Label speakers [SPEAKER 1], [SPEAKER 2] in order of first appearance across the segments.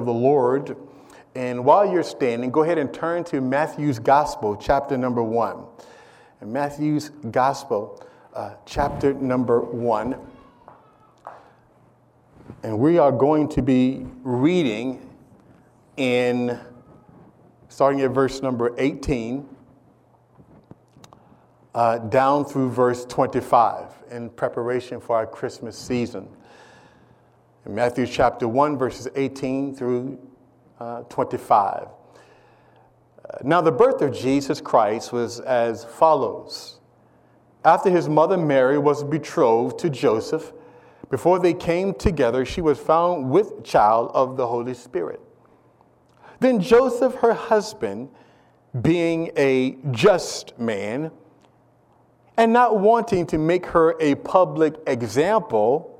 [SPEAKER 1] of the Lord. And while you're standing, go ahead and turn to Matthew's Gospel, chapter number one. And Matthew's Gospel, uh, chapter number one. And we are going to be reading in, starting at verse number 18, uh, down through verse 25 in preparation for our Christmas season. In Matthew chapter 1, verses 18 through uh, 25. Uh, now, the birth of Jesus Christ was as follows. After his mother Mary was betrothed to Joseph, before they came together, she was found with child of the Holy Spirit. Then Joseph, her husband, being a just man, and not wanting to make her a public example,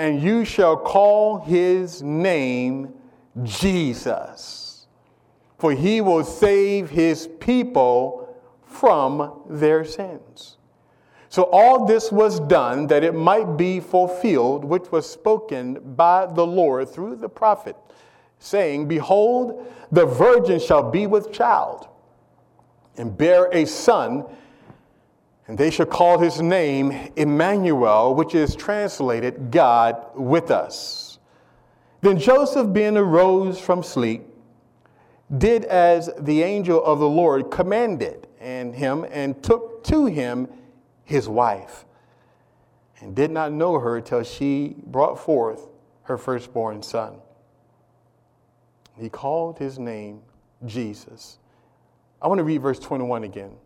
[SPEAKER 1] and you shall call his name Jesus, for he will save his people from their sins. So all this was done that it might be fulfilled, which was spoken by the Lord through the prophet, saying, Behold, the virgin shall be with child and bear a son, and they shall call his name Emmanuel, which is translated God with us. Then Joseph, being arose from sleep, did as the angel of the Lord commanded and him, and took to him his wife, and did not know her till she brought forth her firstborn son. He called his name Jesus. I want to read verse 21 again.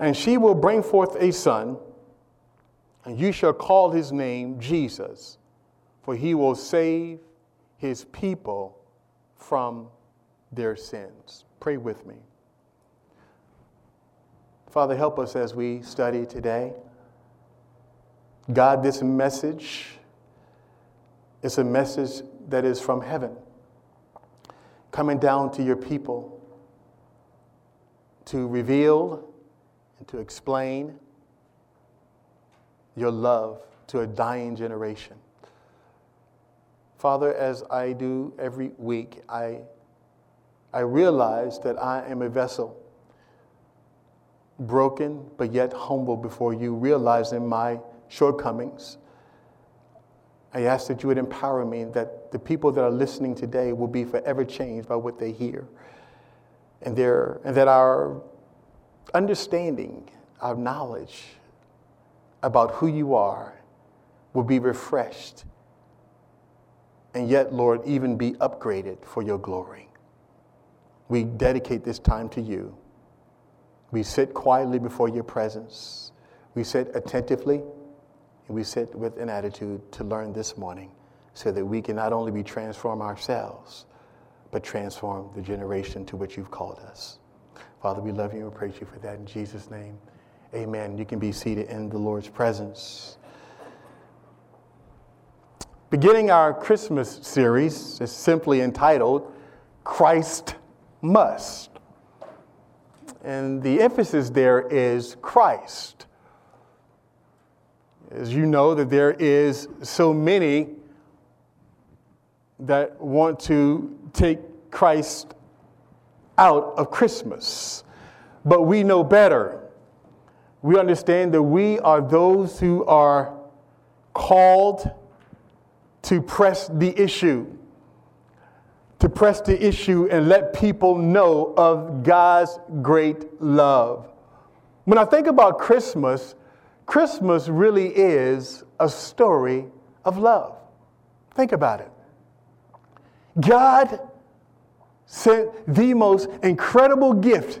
[SPEAKER 1] And she will bring forth a son, and you shall call his name Jesus, for he will save his people from their sins. Pray with me. Father, help us as we study today. God, this message is a message that is from heaven, coming down to your people to reveal to explain your love to a dying generation. Father, as I do every week, I, I realize that I am a vessel broken but yet humble before you, realizing my shortcomings. I ask that you would empower me, that the people that are listening today will be forever changed by what they hear. And, and that our understanding, our knowledge about who you are will be refreshed. And yet, Lord, even be upgraded for your glory. We dedicate this time to you. We sit quietly before your presence. We sit attentively and we sit with an attitude to learn this morning so that we can not only be transformed ourselves, but transform the generation to which you've called us. Father, we love you and praise you for that in Jesus' name. Amen. You can be seated in the Lord's presence. Beginning our Christmas series is simply entitled Christ Must. And the emphasis there is Christ. As you know, that there is so many that want to take Christ out of Christmas. But we know better. We understand that we are those who are called to press the issue to press the issue and let people know of God's great love. When I think about Christmas, Christmas really is a story of love. Think about it. God sent the most incredible gift,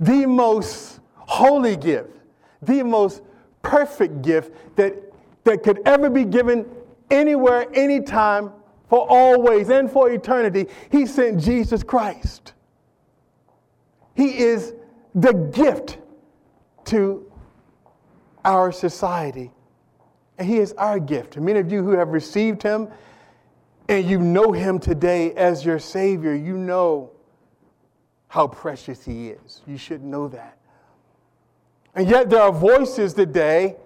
[SPEAKER 1] the most holy gift, the most perfect gift that, that could ever be given anywhere, anytime for always and for eternity, he sent Jesus Christ. He is the gift to our society. And he is our gift. And many of you who have received him and you know him today as your Savior, you know how precious he is. You should know that. And yet, there are voices today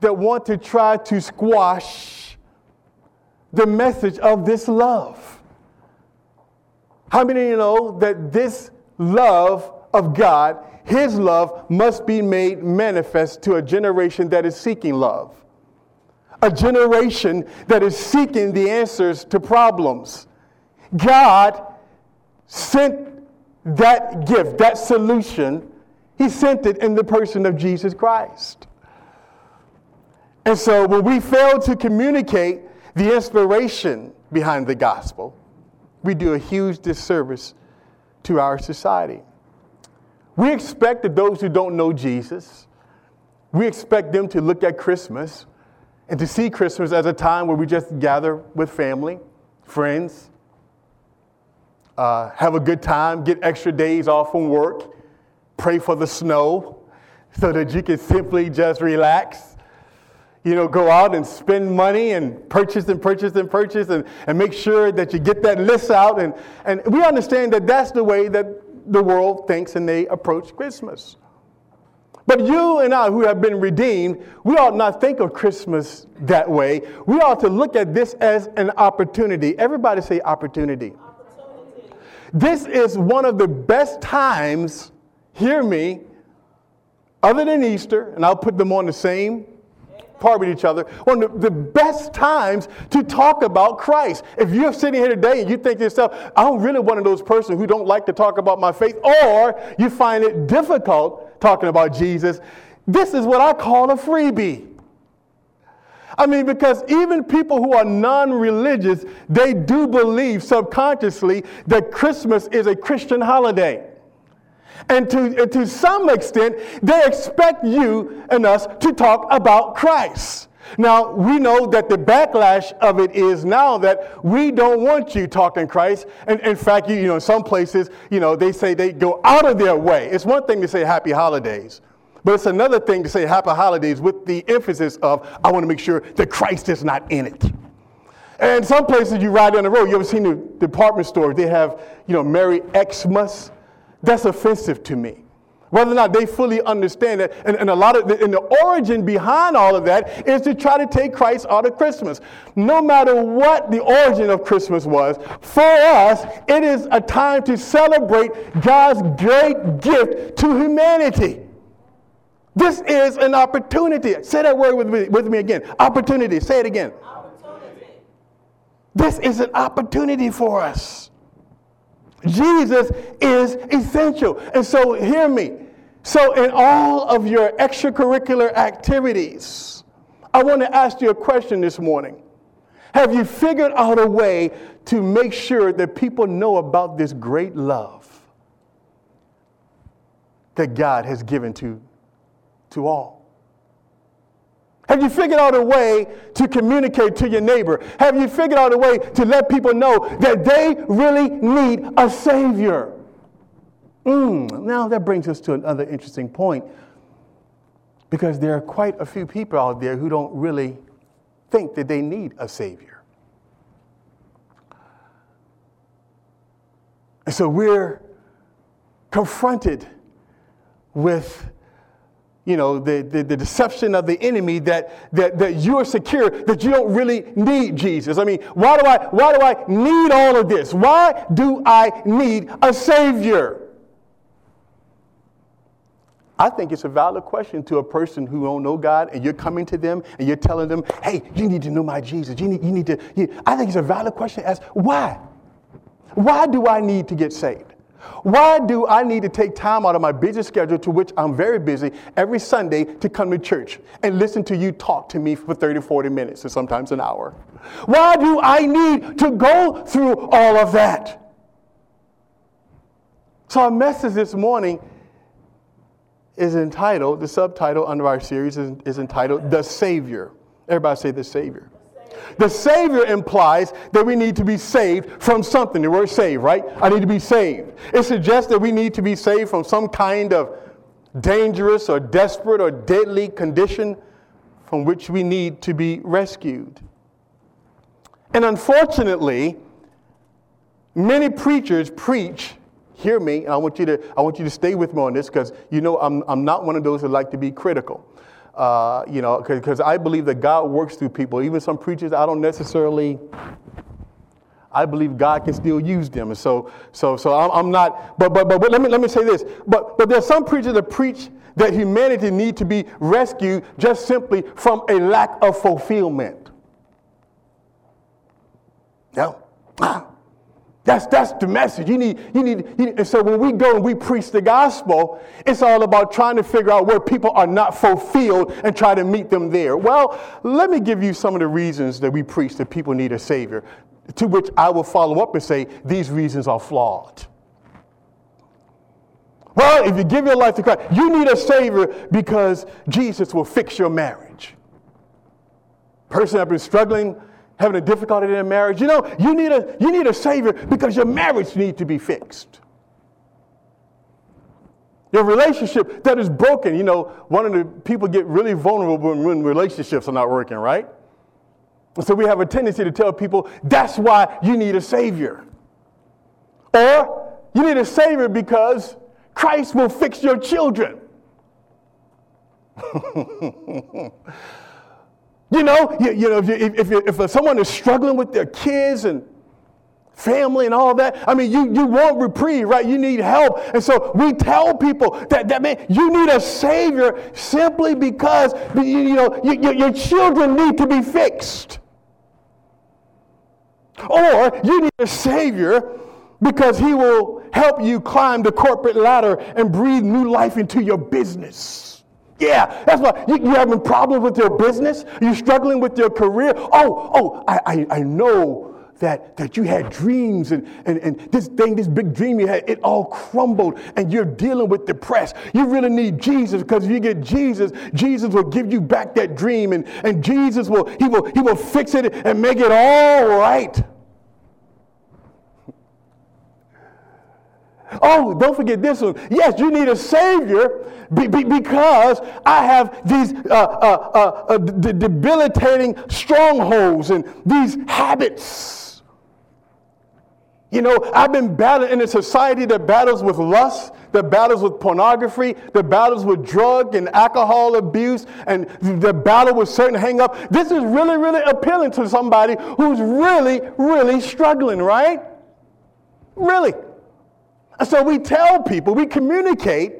[SPEAKER 1] that want to try to squash the message of this love. How many of you know that this love of God, His love, must be made manifest to a generation that is seeking love? A generation that is seeking the answers to problems. God sent that gift, that solution, He sent it in the person of Jesus Christ. And so when we fail to communicate the inspiration behind the gospel, we do a huge disservice to our society. We expect that those who don't know Jesus, we expect them to look at Christmas and to see Christmas as a time where we just gather with family, friends, uh, have a good time, get extra days off from work, pray for the snow so that you can simply just relax you know, go out and spend money and purchase and purchase and purchase and, and make sure that you get that list out. And, and we understand that that's the way that the world thinks and they approach Christmas. But you and I, who have been redeemed, we ought not think of Christmas that way. We ought to look at this as an opportunity. Everybody say opportunity. opportunity. This is one of the best times, hear me, other than Easter, and I'll put them on the same part with each other, one of the best times to talk about Christ. If you're sitting here today and you think to yourself, I'm really one of those persons who don't like to talk about my faith, or you find it difficult talking about Jesus, this is what I call a freebie. I mean, because even people who are non religious, they do believe subconsciously that Christmas is a Christian holiday. And to, to some extent, they expect you and us to talk about Christ. Now, we know that the backlash of it is now that we don't want you talking Christ. And in fact, you, you know, in some places, you know, they say they go out of their way. It's one thing to say happy holidays, but it's another thing to say happy holidays with the emphasis of, I want to make sure that Christ is not in it. And some places you ride down the road, you ever seen the department store, they have, you know, Merry Xmas that's offensive to me. Whether or not they fully understand it, and, and a lot of the, and the origin behind all of that is to try to take Christ out of Christmas. No matter what the origin of Christmas was, for us, it is a time to celebrate God's great gift to humanity. This is an opportunity. Say that word with me, with me again. Opportunity. Say it again. Opportunity. This is an opportunity for us. Jesus is essential. And so, hear me. So, in all of your extracurricular activities, I want to ask you a question this morning. Have you figured out a way to make sure that people know about this great love that God has given to, to all? Have you figured out a way to communicate to your neighbor? Have you figured out a way to let people know that they really need a Savior? Mm, now that brings us to another interesting point because there are quite a few people out there who don't really think that they need a Savior. And so we're confronted with you know, the, the, the, deception of the enemy that, that, that you're secure, that you don't really need Jesus. I mean, why do I, why do I need all of this? Why do I need a Savior? I think it's a valid question to a person who don't know God and you're coming to them and you're telling them, hey, you need to know my Jesus. You need, you need to, you, I think it's a valid question to ask, why? Why do I need to get saved? Why do I need to take time out of my busy schedule, to which I'm very busy, every Sunday to come to church and listen to you talk to me for 30, 40 minutes, and sometimes an hour? Why do I need to go through all of that? So, our message this morning is entitled, the subtitle under our series is, is entitled The Savior. Everybody say The Savior. The Savior implies that we need to be saved from something. The word save, right? I need to be saved. It suggests that we need to be saved from some kind of dangerous or desperate or deadly condition from which we need to be rescued. And unfortunately, many preachers preach hear me, and I want you to, I want you to stay with me on this because you know I'm, I'm not one of those that like to be critical. Uh, you know, because I believe that God works through people. Even some preachers, I don't necessarily. I believe God can still use them, and so, so, so I'm, I'm not. But, but, but, but let me let me say this. But, but there's some preachers that preach that humanity need to be rescued just simply from a lack of fulfillment. Yeah. That's, that's the message. You need, you need, you need, and so when we go and we preach the gospel, it's all about trying to figure out where people are not fulfilled and try to meet them there. Well, let me give you some of the reasons that we preach that people need a savior, to which I will follow up and say these reasons are flawed. Well, if you give your life to Christ, you need a savior because Jesus will fix your marriage. Person have been struggling having a difficulty in their marriage, you know, you need a, you need a savior because your marriage needs to be fixed. Your relationship that is broken, you know, one of the people get really vulnerable when relationships are not working, right? So we have a tendency to tell people that's why you need a savior. Or you need a savior because Christ will fix your children. You know, you, you know, if, you, if, if someone is struggling with their kids and family and all that. I mean, you, you want reprieve, right? You need help. And so we tell people that, that man, you need a savior simply because, you, know, you, your children need to be fixed. Or you need a savior because he will help you climb the corporate ladder and breathe new life into your business. Yeah, that's why you, you having problems with your business. You're struggling with your career. Oh, oh, I, I, I know that, that you had dreams and, and, and this thing, this big dream you had, it all crumbled and you're dealing with depression. You really need Jesus because if you get Jesus, Jesus will give you back that dream and, and Jesus will, he will, he will fix it and make it all right. Oh, don't forget this one. Yes, you need a Savior be, be, because I have these uh, uh, uh, uh d- debilitating strongholds and these habits. You know, I've been battling in a society that battles with lust, that battles with pornography, that battles with drug and alcohol abuse, and the battle with certain hang up. This is really, really appealing to somebody who's really, really struggling, right? Really. So we tell people, we communicate.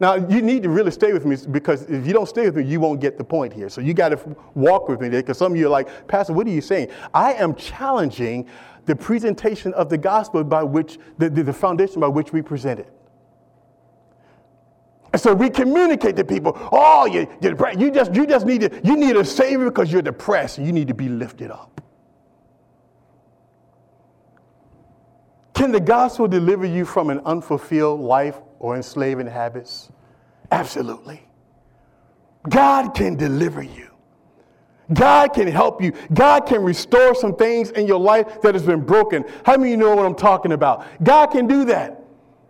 [SPEAKER 1] Now, you need to really stay with me because if you don't stay with me, you won't get the point here. So you got to walk with me because some of you are like, Pastor, what are you saying? I am challenging the presentation of the gospel by which, the, the, the foundation by which we present it. And so we communicate to people, oh, you, you, just, you just need to, you need a savior because you're depressed you need to be lifted up. Can the gospel deliver you from an unfulfilled life or enslaving habits? Absolutely. God can deliver you. God can help you. God can restore some things in your life that has been broken. How many of you know what I'm talking about? God can do that.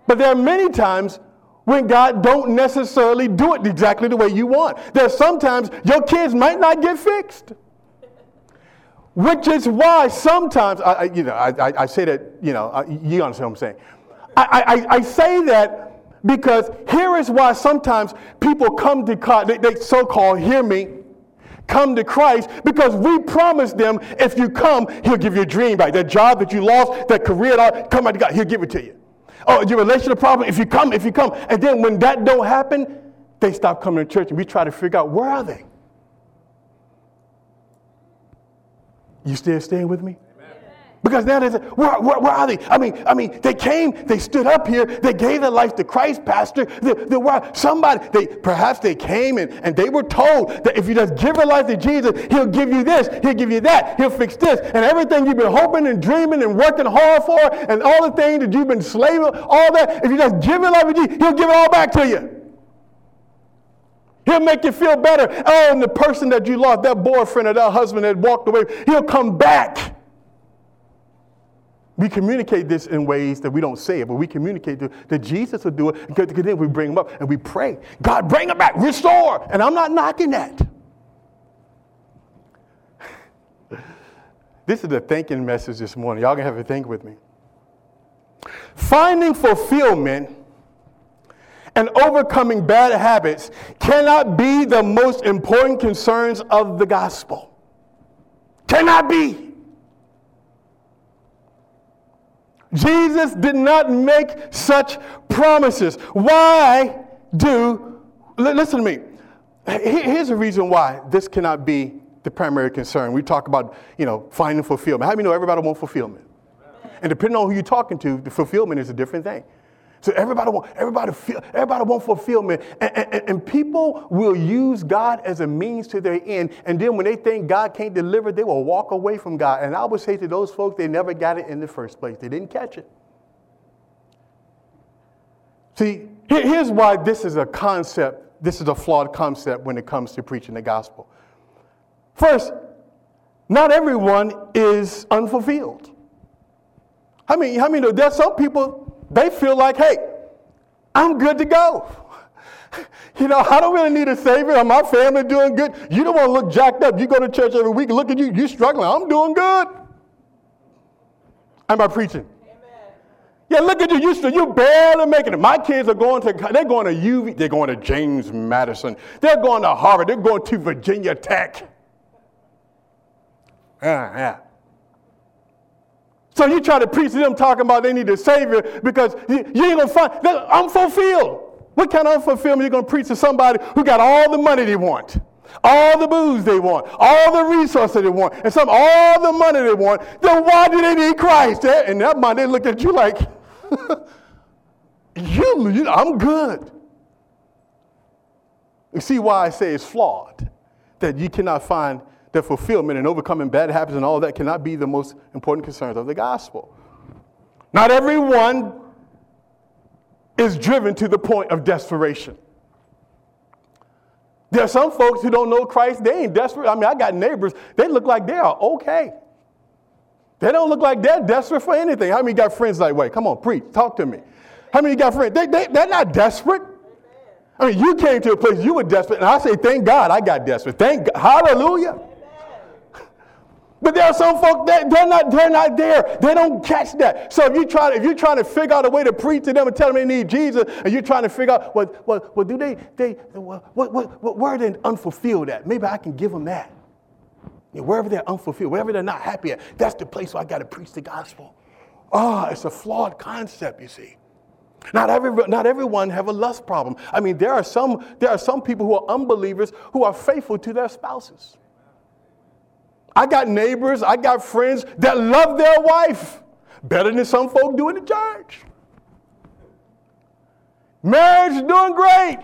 [SPEAKER 1] But there are many times when God don't necessarily do it exactly the way you want. There's sometimes your kids might not get fixed. Which is why sometimes, I, you know, I, I, say that, you know, you understand what I'm saying. I, I, I say that because here is why sometimes people come to God, they, they so called hear me, come to Christ because we promised them if you come, He'll give you a dream back. That job that you lost, that career, that come back to God, He'll give it to you. Oh, your relational problem, if you come, if you come. And then when that don't happen, they stop coming to church and we try to figure out where are they? You still staying with me? Because now there's where, where, where, are they? I mean, I mean, they came, they stood up here, they gave their life to Christ, Pastor. They, were somebody, they perhaps they came and, and they were told that if you just give your life to Jesus, he'll give you this, he'll give you that, he'll fix this, and everything you've been hoping and dreaming and working hard for, and all the things that you've been slaving, all that, if you just give your life to Jesus, he'll give it all back to you. He'll make you feel better. Oh, and the person that you lost, that boyfriend or that husband that walked away, he'll come back. We communicate this in ways that we don't say it, but we communicate that Jesus will do it because then we bring him up and we pray. God, bring him back, restore. And I'm not knocking that. this is the thinking message this morning. Y'all gonna have to think with me. Finding fulfillment and overcoming bad habits cannot be the most important concerns of the gospel. Cannot be. Jesus did not make such promises. Why do, listen to me. Here's the reason why this cannot be the primary concern. We talk about, you know, finding fulfillment. How do you know everybody wants fulfillment? And depending on who you're talking to, the fulfillment is a different thing. So everybody want, everybody feel, everybody want fulfillment, and, and, and, people will use God as a means to their end. And then when they think God can't deliver, they will walk away from God. And I would say to those folks, they never got it in the first place. They didn't catch it. See, here's why this is a concept. This is a flawed concept when it comes to preaching the gospel. First, not everyone is unfulfilled. I mean, I mean, there's some people they feel like, hey, I'm good to go. You know, I don't really need a savior. My family doing good. You don't want to look jacked up. You go to church every week. Look at you. You're struggling. I'm doing good. Am I preaching? Amen. Yeah, look at you. You you barely making it. My kids are going to. They're going to UV. They're going to James Madison. They're going to Harvard. They're going to Virginia Tech. Yeah, yeah. So you try to preach to them talking about they need a Savior because you, you ain't going to find, I'm fulfilled. What kind of unfulfillment are you going to preach to somebody who got all the money they want? All the booze they want, all the resources they want, and some all the money they want, then why do they need Christ? And that mind, they look at you like, you, you, I'm good. You see why I say it's flawed, that you cannot find that fulfillment and overcoming bad habits and all that cannot be the most important concerns of the gospel. Not everyone is driven to the point of desperation. There are some folks who don't know Christ, they ain't desperate. I mean, I got neighbors, they look like they are okay. They don't look like they're desperate for anything. How many got friends like, wait, come on, preach, talk to me. How many got friends? They, they, they're not desperate. I mean, you came to a place you were desperate, and I say, thank God I got desperate. Thank God. Hallelujah. But there are some folk that they're not, they're not there. They don't catch that. So if you try, if you're trying to figure out a way to preach to them and tell them they need Jesus, and you're trying to figure out what, what, what do they, they, what, what, what, where are they unfulfilled at? Maybe I can give them that. Yeah, wherever they're unfulfilled, wherever they're not happy at, that's the place where I got to preach the gospel. Ah, oh, it's a flawed concept, you see. Not, every, not everyone have a lust problem. I mean, there are, some, there are some people who are unbelievers who are faithful to their spouses. I got neighbors, I got friends that love their wife better than some folk do in the church. Marriage is doing great.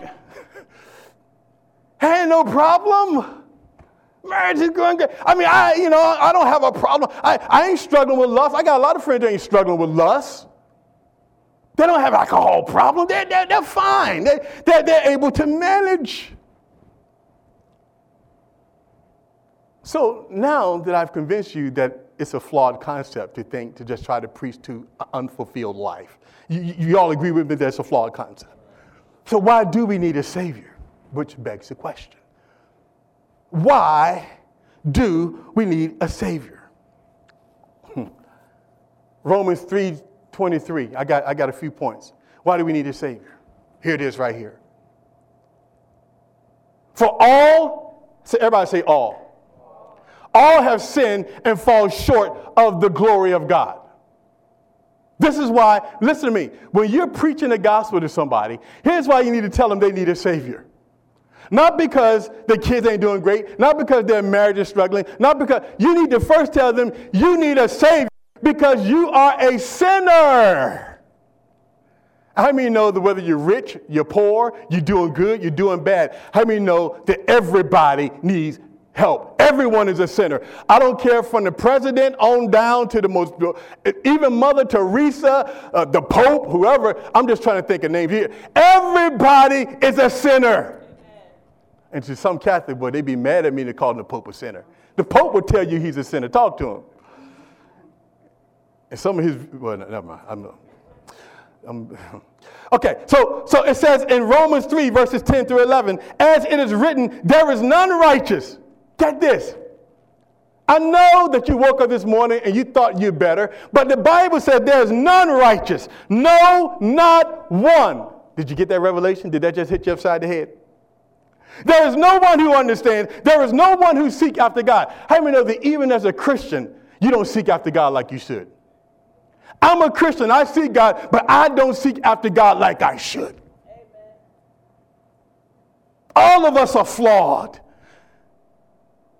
[SPEAKER 1] Ain't no problem. Marriage is going good. I mean, I, you know, I don't have a problem. I, I ain't struggling with lust. I got a lot of friends that ain't struggling with lust. They don't have alcohol problem. They're, they're, they're fine. They, they're, they're able to manage. So now that I've convinced you that it's a flawed concept to think to just try to preach to unfulfilled life, you, you all agree with me that it's a flawed concept. So why do we need a Savior? Which begs the question. Why do we need a Savior? Hmm. Romans 3:23. I got, I got a few points. Why do we need a Savior? Here it is right here. For all, so everybody say all. All have sinned and fall short of the glory of God. This is why, listen to me, when you're preaching the gospel to somebody, here's why you need to tell them they need a Savior. Not because the kids ain't doing great, not because their marriage is struggling, not because you need to first tell them you need a Savior because you are a sinner. How many know that whether you're rich, you're poor, you're doing good, you're doing bad? How many know that everybody needs help. Everyone is a sinner. I don't care from the president on down to the most, even Mother Teresa, uh, the Pope, whoever. I'm just trying to think of names here. Everybody is a sinner. And to some Catholic, boy, they'd be mad at me to call the Pope a sinner. The Pope would tell you he's a sinner. Talk to him. And some of his, well, never mind. I'm, I'm, okay, so, so it says in Romans 3, verses 10 through 11, as it is written, there is none righteous. Get this. I know that you woke up this morning and you thought you better, but the Bible said there's none righteous. No, not one. Did you get that revelation? Did that just hit you upside the head? There is no one who understands. There is no one who seek after God. How many know that even as a Christian, you don't seek after God like you should? I'm a Christian. I seek God, but I don't seek after God like I should. Amen. All of us are flawed.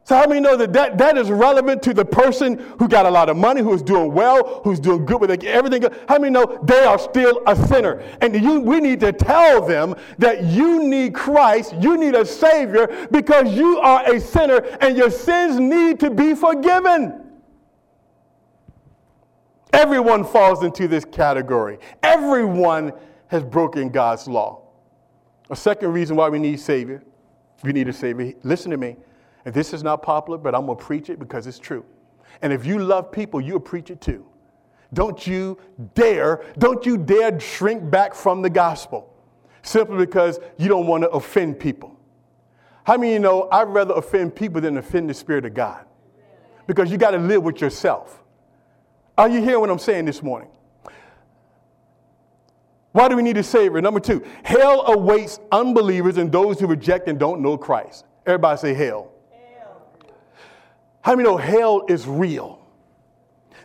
[SPEAKER 1] So how many know that, that that is relevant to the person who got a lot of money, who is doing well, who's doing good with everything? How many know they are still a sinner? And you, we need to tell them that you need Christ, you need a Savior because you are a sinner and your sins need to be forgiven. Everyone falls into this category. Everyone has broken God's law. A second reason why we need Savior, we need a Savior. Listen to me and this is not popular, but I'm going to preach it because it's true. And if you love people, you'll preach it too. Don't you dare, don't you dare shrink back from the gospel simply because you don't want to offend people. How many of you know I'd rather offend people than offend the Spirit of God? Because you got to live with yourself. Are you hearing what I'm saying this morning? Why do we need a Savior? Number two, hell awaits unbelievers and those who reject and don't know Christ. Everybody say hell. How many know hell is real?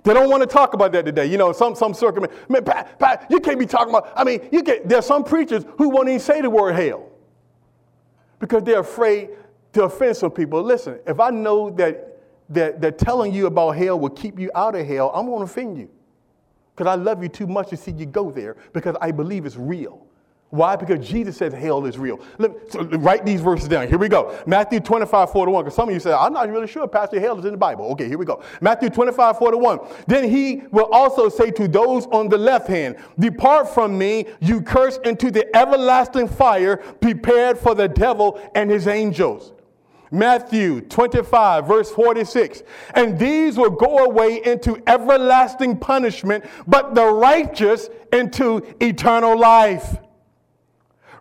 [SPEAKER 1] They don't want to talk about that today. You know, some some circumstance. Pat, Pat, you can't be talking about. I mean, you get there's some preachers who won't even say the word hell because they're afraid to offend some people. Listen, if I know that that, that telling you about hell will keep you out of hell, I'm going to offend you because I love you too much to see you go there because I believe it's real. Why? Because Jesus said hell is real. So write these verses down. Here we go. Matthew 25, 41. Because some of you say, I'm not really sure, Pastor, hell is in the Bible. Okay, here we go. Matthew 25, 41. Then he will also say to those on the left hand, Depart from me, you curse, into the everlasting fire prepared for the devil and his angels. Matthew 25, verse 46. And these will go away into everlasting punishment, but the righteous into eternal life.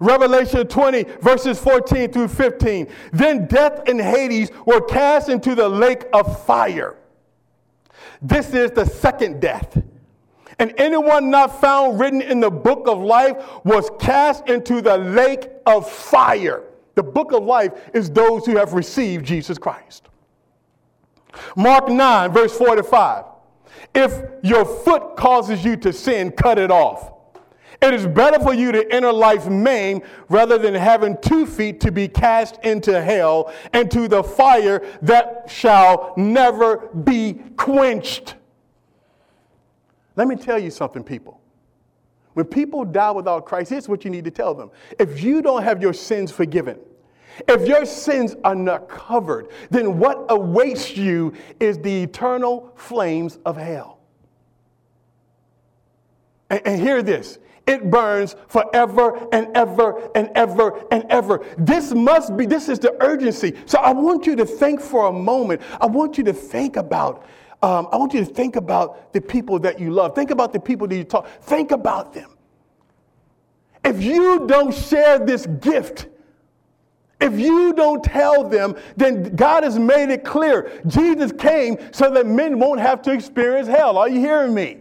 [SPEAKER 1] Revelation 20, verses 14 through 15. Then death and Hades were cast into the lake of fire. This is the second death. And anyone not found written in the book of life was cast into the lake of fire. The book of life is those who have received Jesus Christ. Mark 9, verse 45. If your foot causes you to sin, cut it off. It is better for you to enter life maimed rather than having two feet to be cast into hell and to the fire that shall never be quenched. Let me tell you something, people. When people die without Christ, here's what you need to tell them. If you don't have your sins forgiven, if your sins are not covered, then what awaits you is the eternal flames of hell. And, and hear this it burns forever and ever and ever and ever. This must be, this is the urgency. So I want you to think for a moment. I want you to think about, um, I want you to think about the people that you love. Think about the people that you talk. Think about them. If you don't share this gift, if you don't tell them, then God has made it clear. Jesus came so that men won't have to experience hell. Are you hearing me?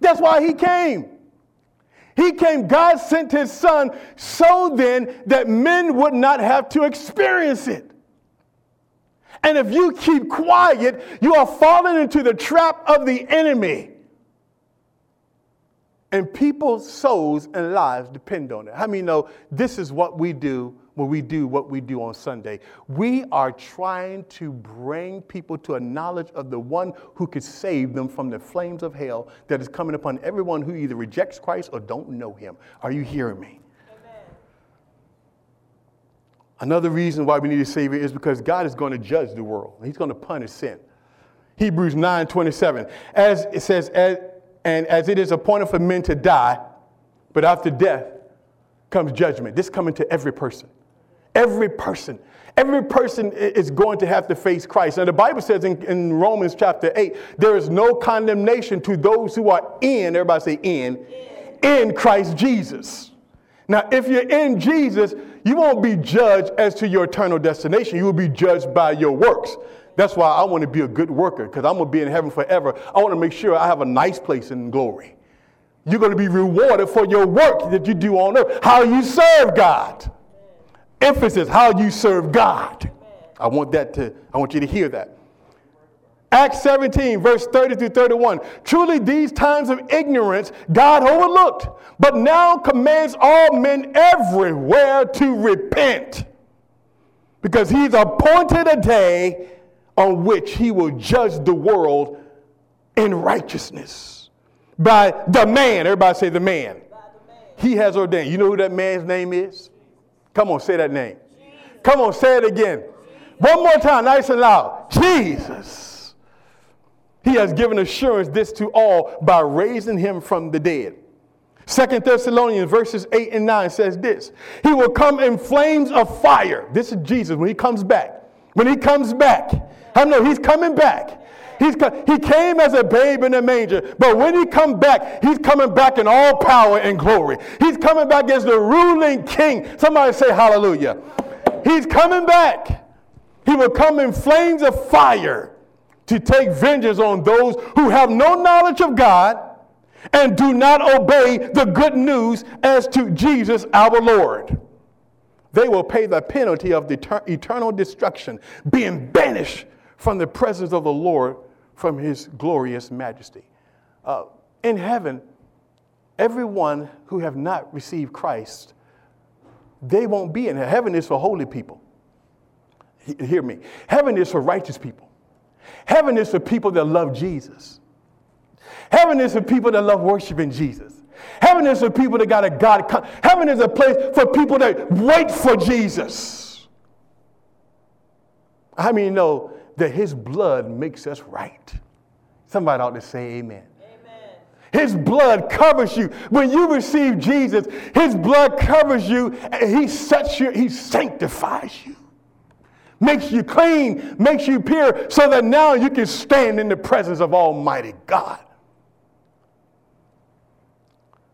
[SPEAKER 1] That's why he came. He came, God sent his son so then that men would not have to experience it. And if you keep quiet, you are falling into the trap of the enemy. And people's souls and lives depend on it. How many know this is what we do when we do what we do on Sunday. We are trying to bring people to a knowledge of the one who could save them from the flames of hell that is coming upon everyone who either rejects Christ or don't know him. Are you hearing me? Another reason why we need a Savior is because God is going to judge the world. He's going to punish sin. Hebrews 9 27. As it says, as, and as it is appointed for men to die, but after death comes judgment. This coming to every person. Every person. Every person is going to have to face Christ. And the Bible says in, in, Romans chapter 8, there is no condemnation to those who are in, everybody say in, in, in Christ Jesus. Now, if you're in Jesus, you won't be judged as to your eternal destination. You will be judged by your works. That's why I want to be a good worker because I'm going to be in heaven forever. I want to make sure I have a nice place in glory. You're going to be rewarded for your work that you do on earth, how you serve God. Emphasis, how you serve God. I want that to, I want you to hear that. Acts 17, verse 30 through 31. Truly, these times of ignorance God overlooked, but now commands all men everywhere to repent. Because he's appointed a day on which he will judge the world in righteousness by the man. Everybody say the man. The man. He has ordained. You know who that man's name is? Come on, say that name. Jesus. Come on, say it again. Jesus. One more time, nice and loud. Jesus. He has given assurance this to all by raising him from the dead. Second Thessalonians verses 8 and 9 says this He will come in flames of fire. This is Jesus when he comes back. When he comes back, I know he's coming back. He's, he came as a babe in a manger, but when he come back, he's coming back in all power and glory. He's coming back as the ruling king. Somebody say hallelujah. He's coming back. He will come in flames of fire to take vengeance on those who have no knowledge of God and do not obey the good news as to Jesus our Lord. They will pay the penalty of the eternal destruction, being banished from the presence of the Lord from his glorious majesty. Uh, in heaven, everyone who have not received Christ, they won't be in heaven. Heaven is for holy people. Hear me. Heaven is for righteous people. Heaven is for people that love Jesus. Heaven is for people that love worshiping Jesus. Heaven is for people that got a God. Heaven is a place for people that wait for Jesus. How many know that his blood makes us right. Somebody ought to say amen. amen. His blood covers you. When you receive Jesus, his blood covers you and he sets you, he sanctifies you. Makes you clean, makes you pure, so that now you can stand in the presence of Almighty God.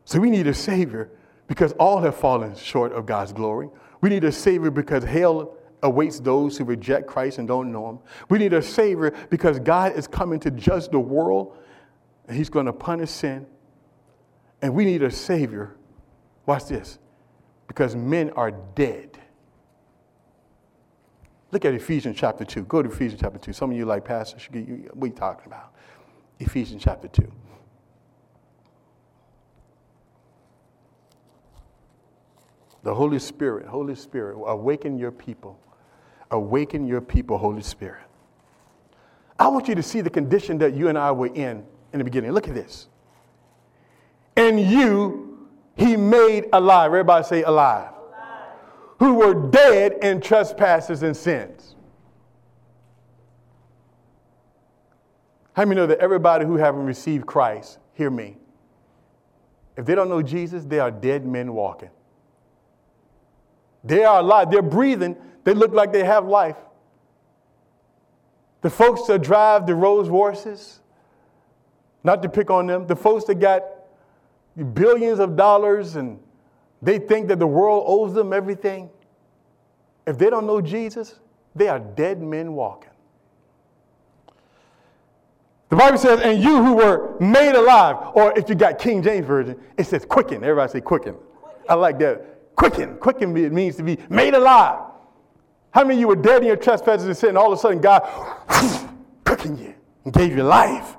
[SPEAKER 1] So we need a Savior because all have fallen short of God's glory. We need a Savior because hell awaits those who reject Christ and don't know Him. We need a Savior because God is coming to judge the world and He's going to punish sin. And we need a Savior. Watch this. Because men are dead. Look at Ephesians chapter 2. Go to Ephesians chapter 2. Some of you like, Pastor, what are you talking about? Ephesians chapter 2. The Holy Spirit, Holy Spirit, awaken your people. Awaken your people, Holy Spirit. I want you to see the condition that you and I were in in the beginning. Look at this. And you, he made alive. Everybody say alive. alive. Who were dead in trespasses and sins. How many know that everybody who haven't received Christ, hear me, if they don't know Jesus, they are dead men walking. They are alive, they're breathing, they look like they have life. The folks that drive the Rolls Royces, not to pick on them, the folks that got billions of dollars and they think that the world owes them everything, if they don't know Jesus, they are dead men walking. The Bible says, and you who were made alive, or if you got King James Version, it says quicken. Everybody say quicken. quicken. I like that. Quicken. Quicken means to be made alive. How many of you were dead in your trespasses and sin, and all of a sudden God cooking you and gave you life?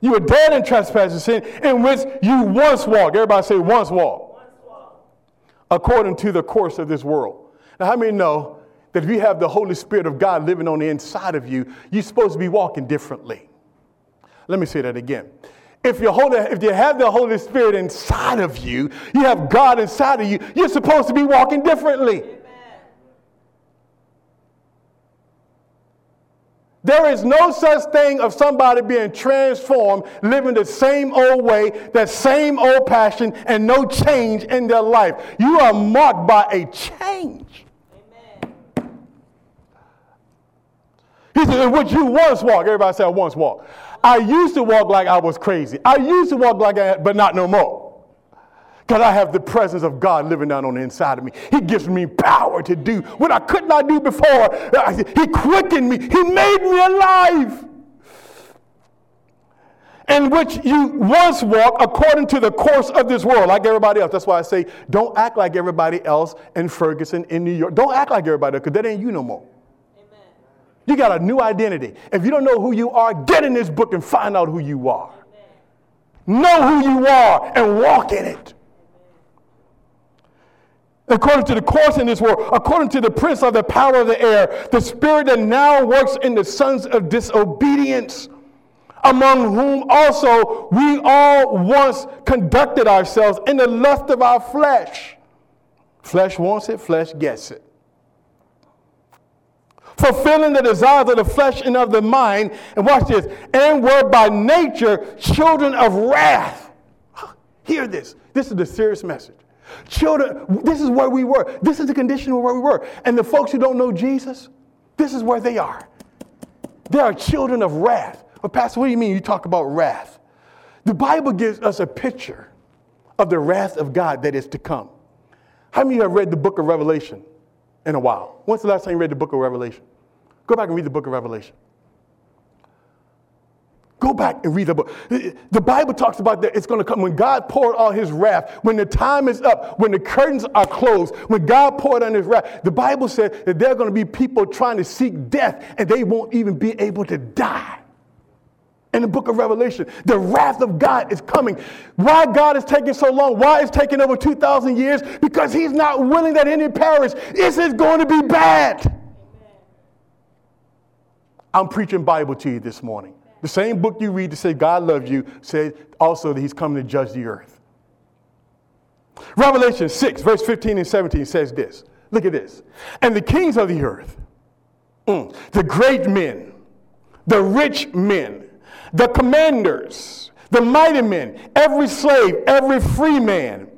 [SPEAKER 1] You were dead in trespasses and sin in which you once walked. Everybody say once walked. Once walked. According to the course of this world. Now, how many know that if you have the Holy Spirit of God living on the inside of you, you're supposed to be walking differently? Let me say that again if, you hold, if you have the Holy Spirit inside of you, you have God inside of you, you're supposed to be walking differently. There is no such thing of somebody being transformed, living the same old way, that same old passion, and no change in their life. You are marked by a change. Amen. He said, "What you once walked." Everybody said, once walked." I used to walk like I was crazy. I used to walk like I, but not no more. Because I have the presence of God living down on the inside of me. He gives me power to do what I could not do before. He quickened me. He made me alive. In which you once walked according to the course of this world, like everybody else. That's why I say, don't act like everybody else in Ferguson, in New York. Don't act like everybody else, because that ain't you no more. You got a new identity. If you don't know who you are, get in this book and find out who you are. Know who you are and walk in it according to the course in this world, according to the prince of the power of the air, the spirit that now works in the sons of disobedience, among whom also we all once conducted ourselves in the lust of our flesh. Flesh wants it, flesh gets it. Fulfilling the desires of the flesh and of the mind, and watch this, and were by nature children of wrath. Hear this. This is the serious message. Children, this is where we were. This is the condition where we were. And the folks who don't know Jesus, this is where they are. They are children of wrath. But, Pastor, what do you mean you talk about wrath? The Bible gives us a picture of the wrath of God that is to come. How many have read the book of Revelation in a while? When's the last time you read the book of Revelation? Go back and read the book of Revelation. Go back and read the book. The Bible talks about that it's going to come when God poured all his wrath, when the time is up, when the curtains are closed, when God poured on his wrath. The Bible said that there are going to be people trying to seek death and they won't even be able to die. In the book of Revelation, the wrath of God is coming. Why God is taking so long? Why it's taking over 2,000 years? Because he's not willing that any perish. This is going to be bad. I'm preaching Bible to you this morning. The same book you read to say God loves you says also that he's coming to judge the earth. Revelation 6, verse 15 and 17 says this. Look at this. And the kings of the earth, mm, the great men, the rich men, the commanders, the mighty men, every slave, every free man,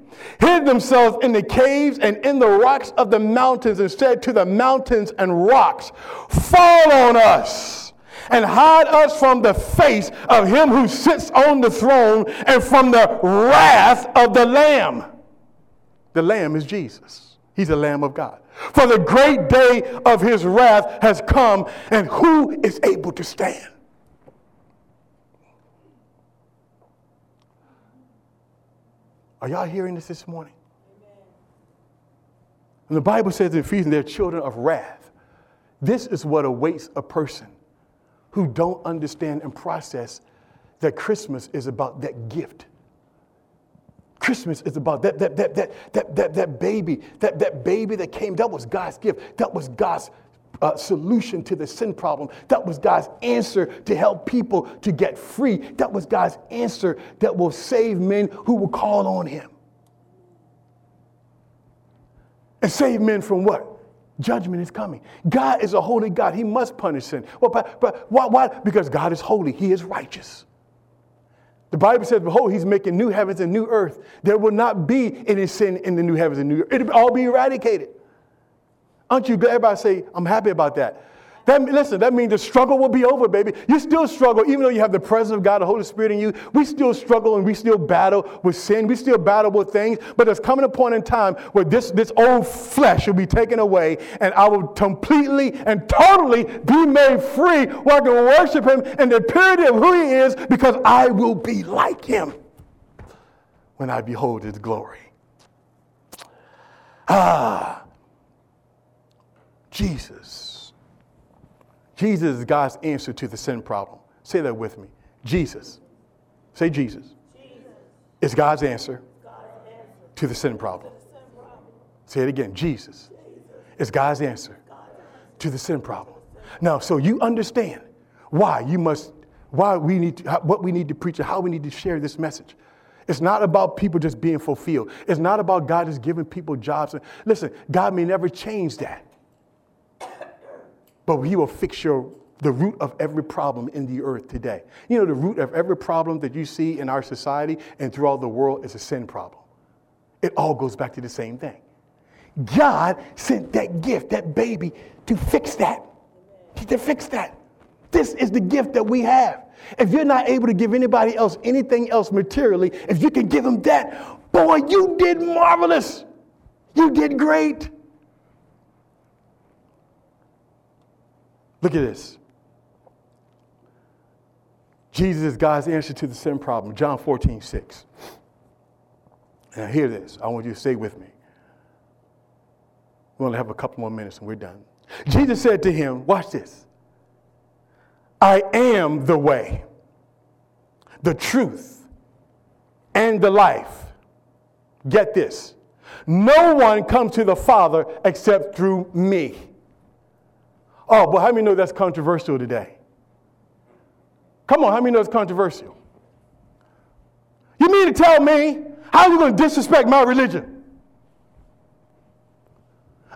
[SPEAKER 1] hid themselves in the caves and in the rocks of the mountains and said to the mountains and rocks, Fall on us and hide us from the face of him who sits on the throne and from the wrath of the Lamb. The Lamb is Jesus. He's the Lamb of God. For the great day of his wrath has come, and who is able to stand? Are y'all hearing this this morning? And the Bible says in Ephesians, they're children of wrath. This is what awaits a person who don't understand and process that Christmas is about that gift. Christmas is about that, that, that, that, that, that, that baby, that, that baby that came. That was God's gift. That was God's uh, solution to the sin problem. That was God's answer to help people to get free. That was God's answer that will save men who will call on Him. And save men from what? Judgment is coming. God is a holy God. He must punish sin. Well, but, but why, why? Because God is holy. He is righteous. The Bible says, Behold, He's making new heavens and new earth. There will not be any sin in the new heavens and new earth. It'll all be eradicated. Aren't you glad? Everybody say, I'm happy about that. That, listen, that means the struggle will be over, baby. You still struggle, even though you have the presence of God, the Holy Spirit in you. We still struggle and we still battle with sin. We still battle with things. But there's coming a point in time where this, this old flesh will be taken away and I will completely and totally be made free where I can worship Him in the purity of who He is because I will be like Him when I behold His glory. Ah, Jesus Jesus is God's answer to the sin problem. Say that with me. Jesus. Say Jesus. Jesus. Is God's answer, God's answer to the sin problem. Say it again. Jesus, Jesus. is God's answer to the sin problem. Now, so you understand why you must, why we need to, what we need to preach and how we need to share this message. It's not about people just being fulfilled. It's not about God just giving people jobs. Listen, God may never change that but he will fix your the root of every problem in the earth today. You know, the root of every problem that you see in our society and throughout the world is a sin problem. It all goes back to the same thing. God sent that gift, that baby, to fix that. To fix that. This is the gift that we have. If you're not able to give anybody else anything else materially, if you can give them that, boy, you did marvelous. You did great. Look at this. Jesus is God's answer to the sin problem. John 14, 6. Now, hear this. I want you to stay with me. We only have a couple more minutes and we're done. Jesus said to him, Watch this. I am the way, the truth, and the life. Get this. No one comes to the Father except through me. Oh, but how many know that's controversial today? Come on, how many know it's controversial? You mean to tell me how you going to disrespect my religion?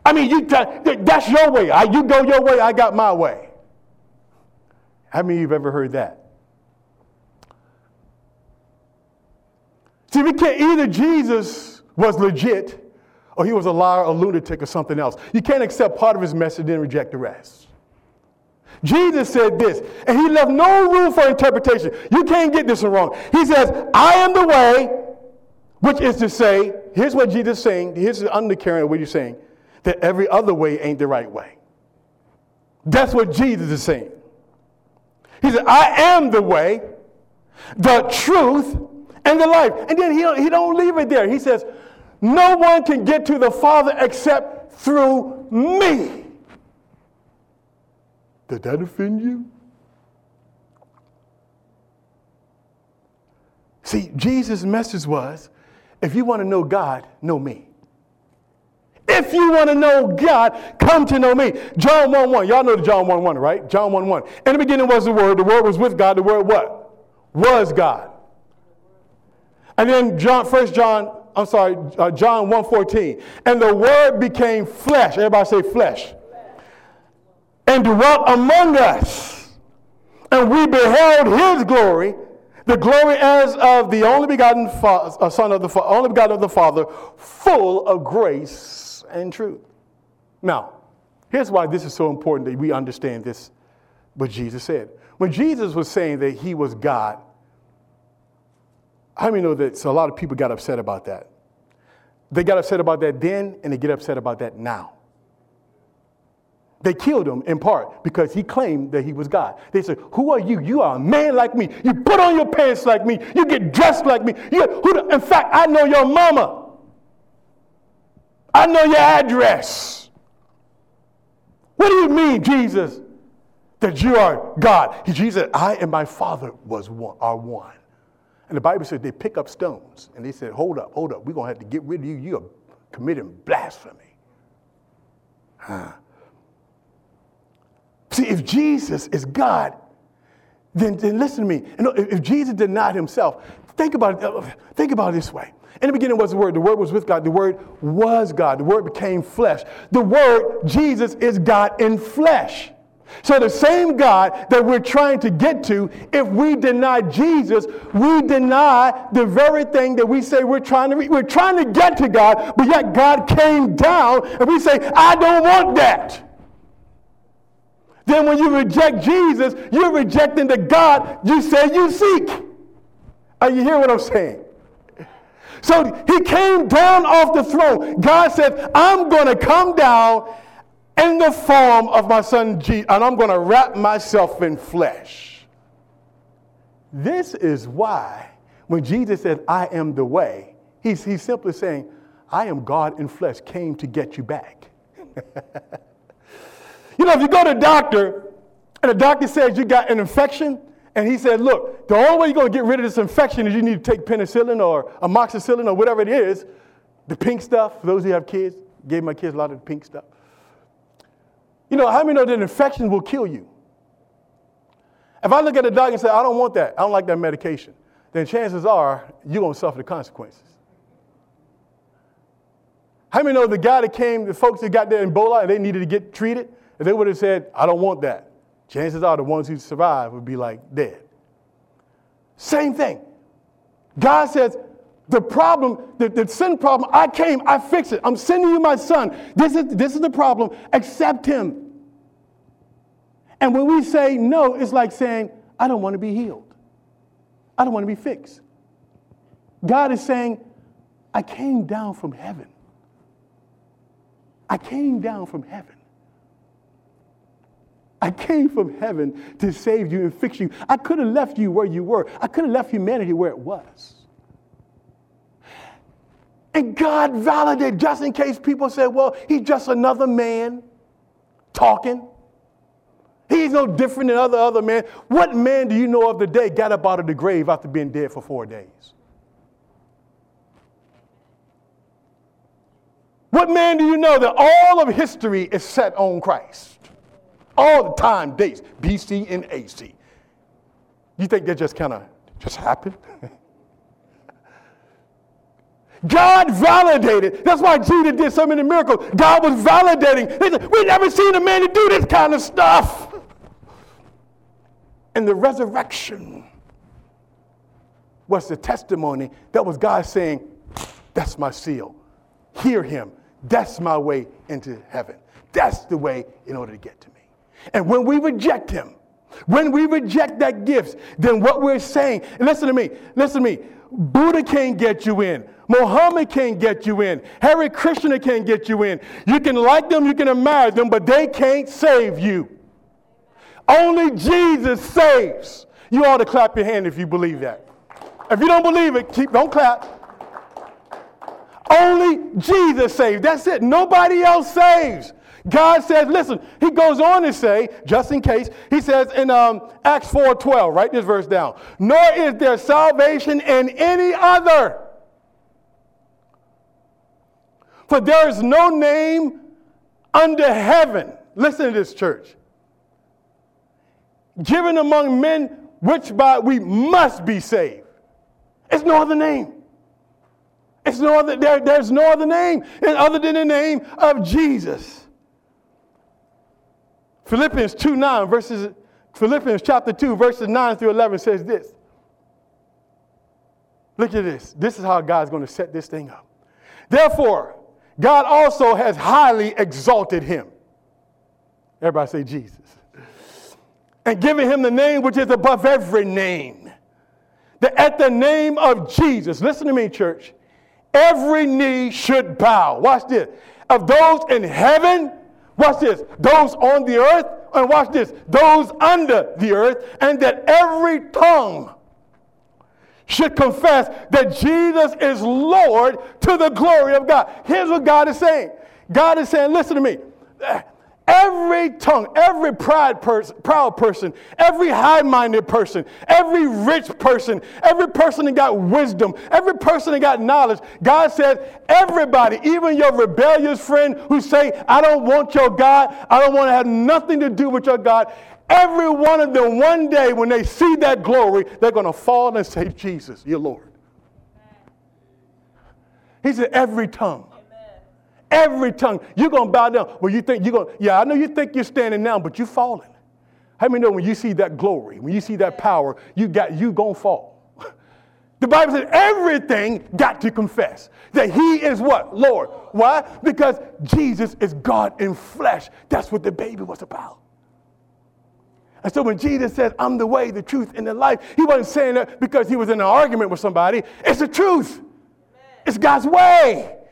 [SPEAKER 1] I mean, you, that's your way. You go your way, I got my way. How many of you have ever heard that? See, we can't, either Jesus was legit or he was a liar, a lunatic, or something else. You can't accept part of his message and reject the rest. Jesus said this, and he left no room for interpretation. You can't get this wrong. He says, I am the way, which is to say, here's what Jesus is saying, here's the undercurrent of what he's saying, that every other way ain't the right way. That's what Jesus is saying. He said, I am the way, the truth, and the life. And then he, he don't leave it there. He says, no one can get to the Father except through me. Did that offend you? See, Jesus' message was if you want to know God, know me. If you want to know God, come to know me. John 1 1. Y'all know the John 1 1, right? John 1 1. In the beginning was the Word. The Word was with God. The Word what? Was God. And then John, First John, I'm sorry, uh, John 1 14. And the Word became flesh. Everybody say flesh. And dwelt among us. And we beheld his glory the glory as of the only begotten fa- uh, Son of the fa- only begotten of the Father, full of grace and truth. Now, here's why this is so important that we understand this, what Jesus said. When Jesus was saying that he was God, how many know that so a lot of people got upset about that? They got upset about that then, and they get upset about that now. They killed him in part because he claimed that he was God. They said, Who are you? You are a man like me. You put on your pants like me. You get dressed like me. You, who, in fact, I know your mama. I know your address. What do you mean, Jesus, that you are God? Jesus I and my Father was one, are one. And the Bible says they pick up stones and they said, Hold up, hold up. We're going to have to get rid of you. You are committing blasphemy. Huh. See, if Jesus is God, then, then listen to me. You know, if, if Jesus denied himself, think about it, uh, think about it this way. In the beginning was the Word. The Word was with God. The Word was God. The Word became flesh. The Word, Jesus, is God in flesh. So the same God that we're trying to get to, if we deny Jesus, we deny the very thing that we say we're trying to we're trying to get to God, but yet God came down and we say, I don't want that. Then when you reject Jesus, you're rejecting the God you say you seek. Are you hearing what I'm saying? So he came down off the throne. God said, I'm going to come down in the form of my son Jesus, and I'm going to wrap myself in flesh. This is why when Jesus said, I am the way, he's, he's simply saying, I am God in flesh, came to get you back. You know, if you go to a doctor and the doctor says you got an infection, and he said, Look, the only way you're going to get rid of this infection is you need to take penicillin or amoxicillin or whatever it is, the pink stuff. For those who have kids, gave my kids a lot of the pink stuff. You know, how many know that infection will kill you? If I look at a doctor and say, I don't want that, I don't like that medication, then chances are you're going to suffer the consequences. How many know the guy that came, the folks that got their Ebola and they needed to get treated, if they would have said, I don't want that, chances are the ones who survive would be like dead. Same thing. God says, the problem, the, the sin problem, I came, I fixed it. I'm sending you my son. This is, this is the problem. Accept him. And when we say no, it's like saying, I don't want to be healed. I don't want to be fixed. God is saying, I came down from heaven. I came down from heaven. I came from heaven to save you and fix you. I could have left you where you were. I could have left humanity where it was. And God validated, just in case people said, well, he's just another man talking. He's no different than other other men. What man do you know of the day got up out of the grave after being dead for four days? What man do you know that all of history is set on Christ? All the time, dates, BC and AC. You think that just kind of just happened? God validated. That's why Jesus did so many miracles. God was validating. We never seen a man to do this kind of stuff. And the resurrection was the testimony that was God saying, That's my seal. Hear him. That's my way into heaven. That's the way in order to get to me. And when we reject him, when we reject that gift, then what we're saying, listen to me, listen to me, Buddha can't get you in. Muhammad can't get you in. Hare Krishna can't get you in. You can like them, you can admire them, but they can't save you. Only Jesus saves. You ought to clap your hand if you believe that. If you don't believe it, keep don't clap. Only Jesus saves. That's it. Nobody else saves. God says, listen, he goes on to say, just in case, he says in um, Acts 4 12, write this verse down. Nor is there salvation in any other. For there is no name under heaven. Listen to this, church. Given among men which by we must be saved. It's no other name. It's no other, there, there's no other name other than the name of Jesus. Philippians 2 9 verses, Philippians chapter 2, verses 9 through 11 says this. Look at this. This is how God's going to set this thing up. Therefore, God also has highly exalted him. Everybody say Jesus. And giving him the name which is above every name. That at the name of Jesus, listen to me, church, every knee should bow. Watch this. Of those in heaven, watch this, those on the earth, and watch this, those under the earth, and that every tongue should confess that Jesus is Lord to the glory of God. Here's what God is saying God is saying, listen to me. Every tongue, every pride person, proud person, every high minded person, every rich person, every person that got wisdom, every person that got knowledge, God says, everybody, even your rebellious friend who say, I don't want your God, I don't want to have nothing to do with your God, every one of them, one day when they see that glory, they're going to fall and say, Jesus, your Lord. He said, every tongue. Every tongue. You're going to bow down. Well, you think you're going to, yeah, I know you think you're standing now, but you're falling. How many know when you see that glory, when you see that power, you got you going to fall? The Bible says everything got to confess that he is what? Lord. Why? Because Jesus is God in flesh. That's what the baby was about. And so when Jesus says, I'm the way, the truth, and the life, he wasn't saying that because he was in an argument with somebody. It's the truth. It's God's way.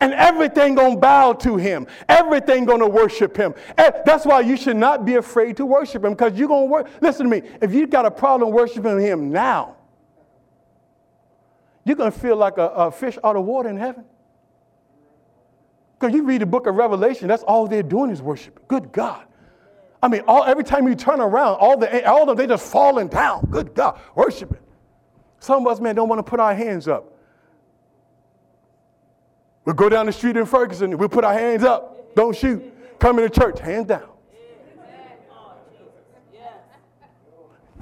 [SPEAKER 1] And everything gonna bow to him. Everything gonna worship him. And that's why you should not be afraid to worship him because you're gonna work. Listen to me. If you got a problem worshiping him now, you're gonna feel like a, a fish out of water in heaven. Because you read the book of Revelation, that's all they're doing is worship. Good God. I mean, all, every time you turn around, all the all of them, they just falling down. Good God, worshiping. Some of us, man, don't want to put our hands up. We'll go down the street in Ferguson, we'll put our hands up. Don't shoot. Come into church, hands down.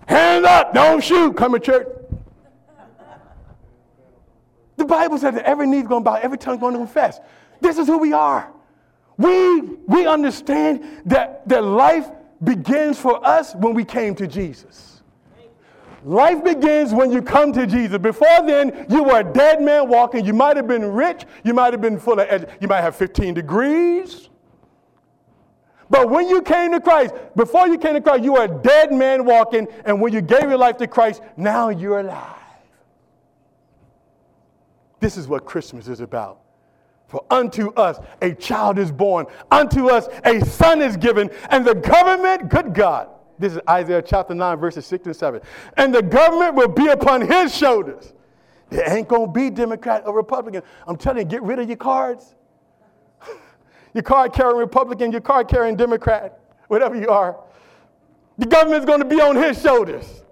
[SPEAKER 1] Hands up, don't shoot. Come to church. The Bible says that every knee's going to bow, every tongue's going to confess. This is who we are. We, we understand that, that life begins for us when we came to Jesus. Life begins when you come to Jesus. Before then, you were a dead man walking. You might have been rich. You might have been full of, ed- you might have 15 degrees. But when you came to Christ, before you came to Christ, you were a dead man walking. And when you gave your life to Christ, now you're alive. This is what Christmas is about. For unto us a child is born, unto us a son is given, and the government, good God, this is Isaiah chapter 9, verses 6 and 7. And the government will be upon his shoulders. There ain't going to be Democrat or Republican. I'm telling you, get rid of your cards. your card carrying Republican, your card carrying Democrat, whatever you are. The government's going to be on his shoulders.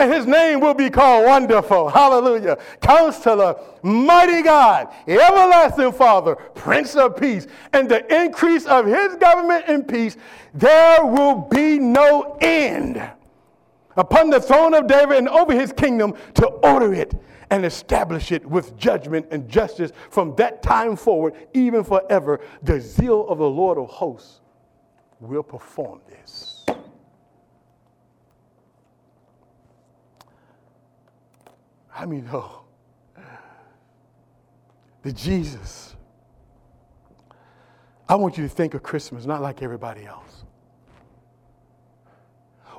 [SPEAKER 1] And his name will be called Wonderful. Hallelujah. Counselor, Mighty God, Everlasting Father, Prince of Peace. And the increase of his government and peace, there will be no end upon the throne of David and over his kingdom to order it and establish it with judgment and justice from that time forward, even forever. The zeal of the Lord of hosts will perform this. I mean, know that Jesus, I want you to think of Christmas not like everybody else.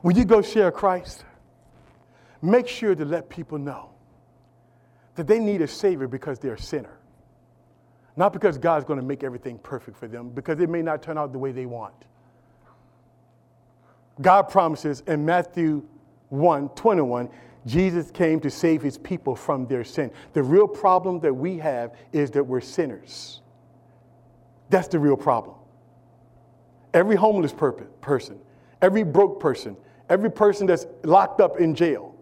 [SPEAKER 1] When you go share Christ, make sure to let people know that they need a Savior because they're a sinner. Not because God's going to make everything perfect for them, because it may not turn out the way they want. God promises in Matthew 1 21, Jesus came to save his people from their sin. The real problem that we have is that we're sinners. That's the real problem. Every homeless person, every broke person, every person that's locked up in jail,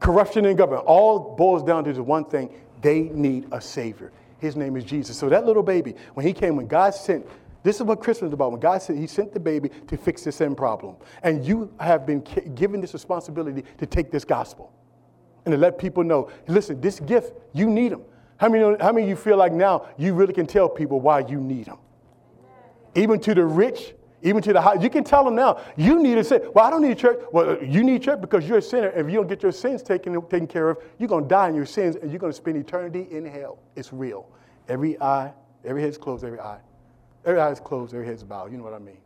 [SPEAKER 1] corruption in government, all boils down to the one thing they need a Savior. His name is Jesus. So that little baby, when he came, when God sent this is what Christmas is about. When God said He sent the baby to fix the sin problem. And you have been given this responsibility to take this gospel and to let people know listen, this gift, you need them. How many, how many of you feel like now you really can tell people why you need them? Even to the rich, even to the high, you can tell them now, you need a sin. Well, I don't need church. Well, you need church because you're a sinner. If you don't get your sins taken, taken care of, you're going to die in your sins and you're going to spend eternity in hell. It's real. Every eye, every head's closed, every eye. Every eye is closed, every head's bowed. You know what I mean?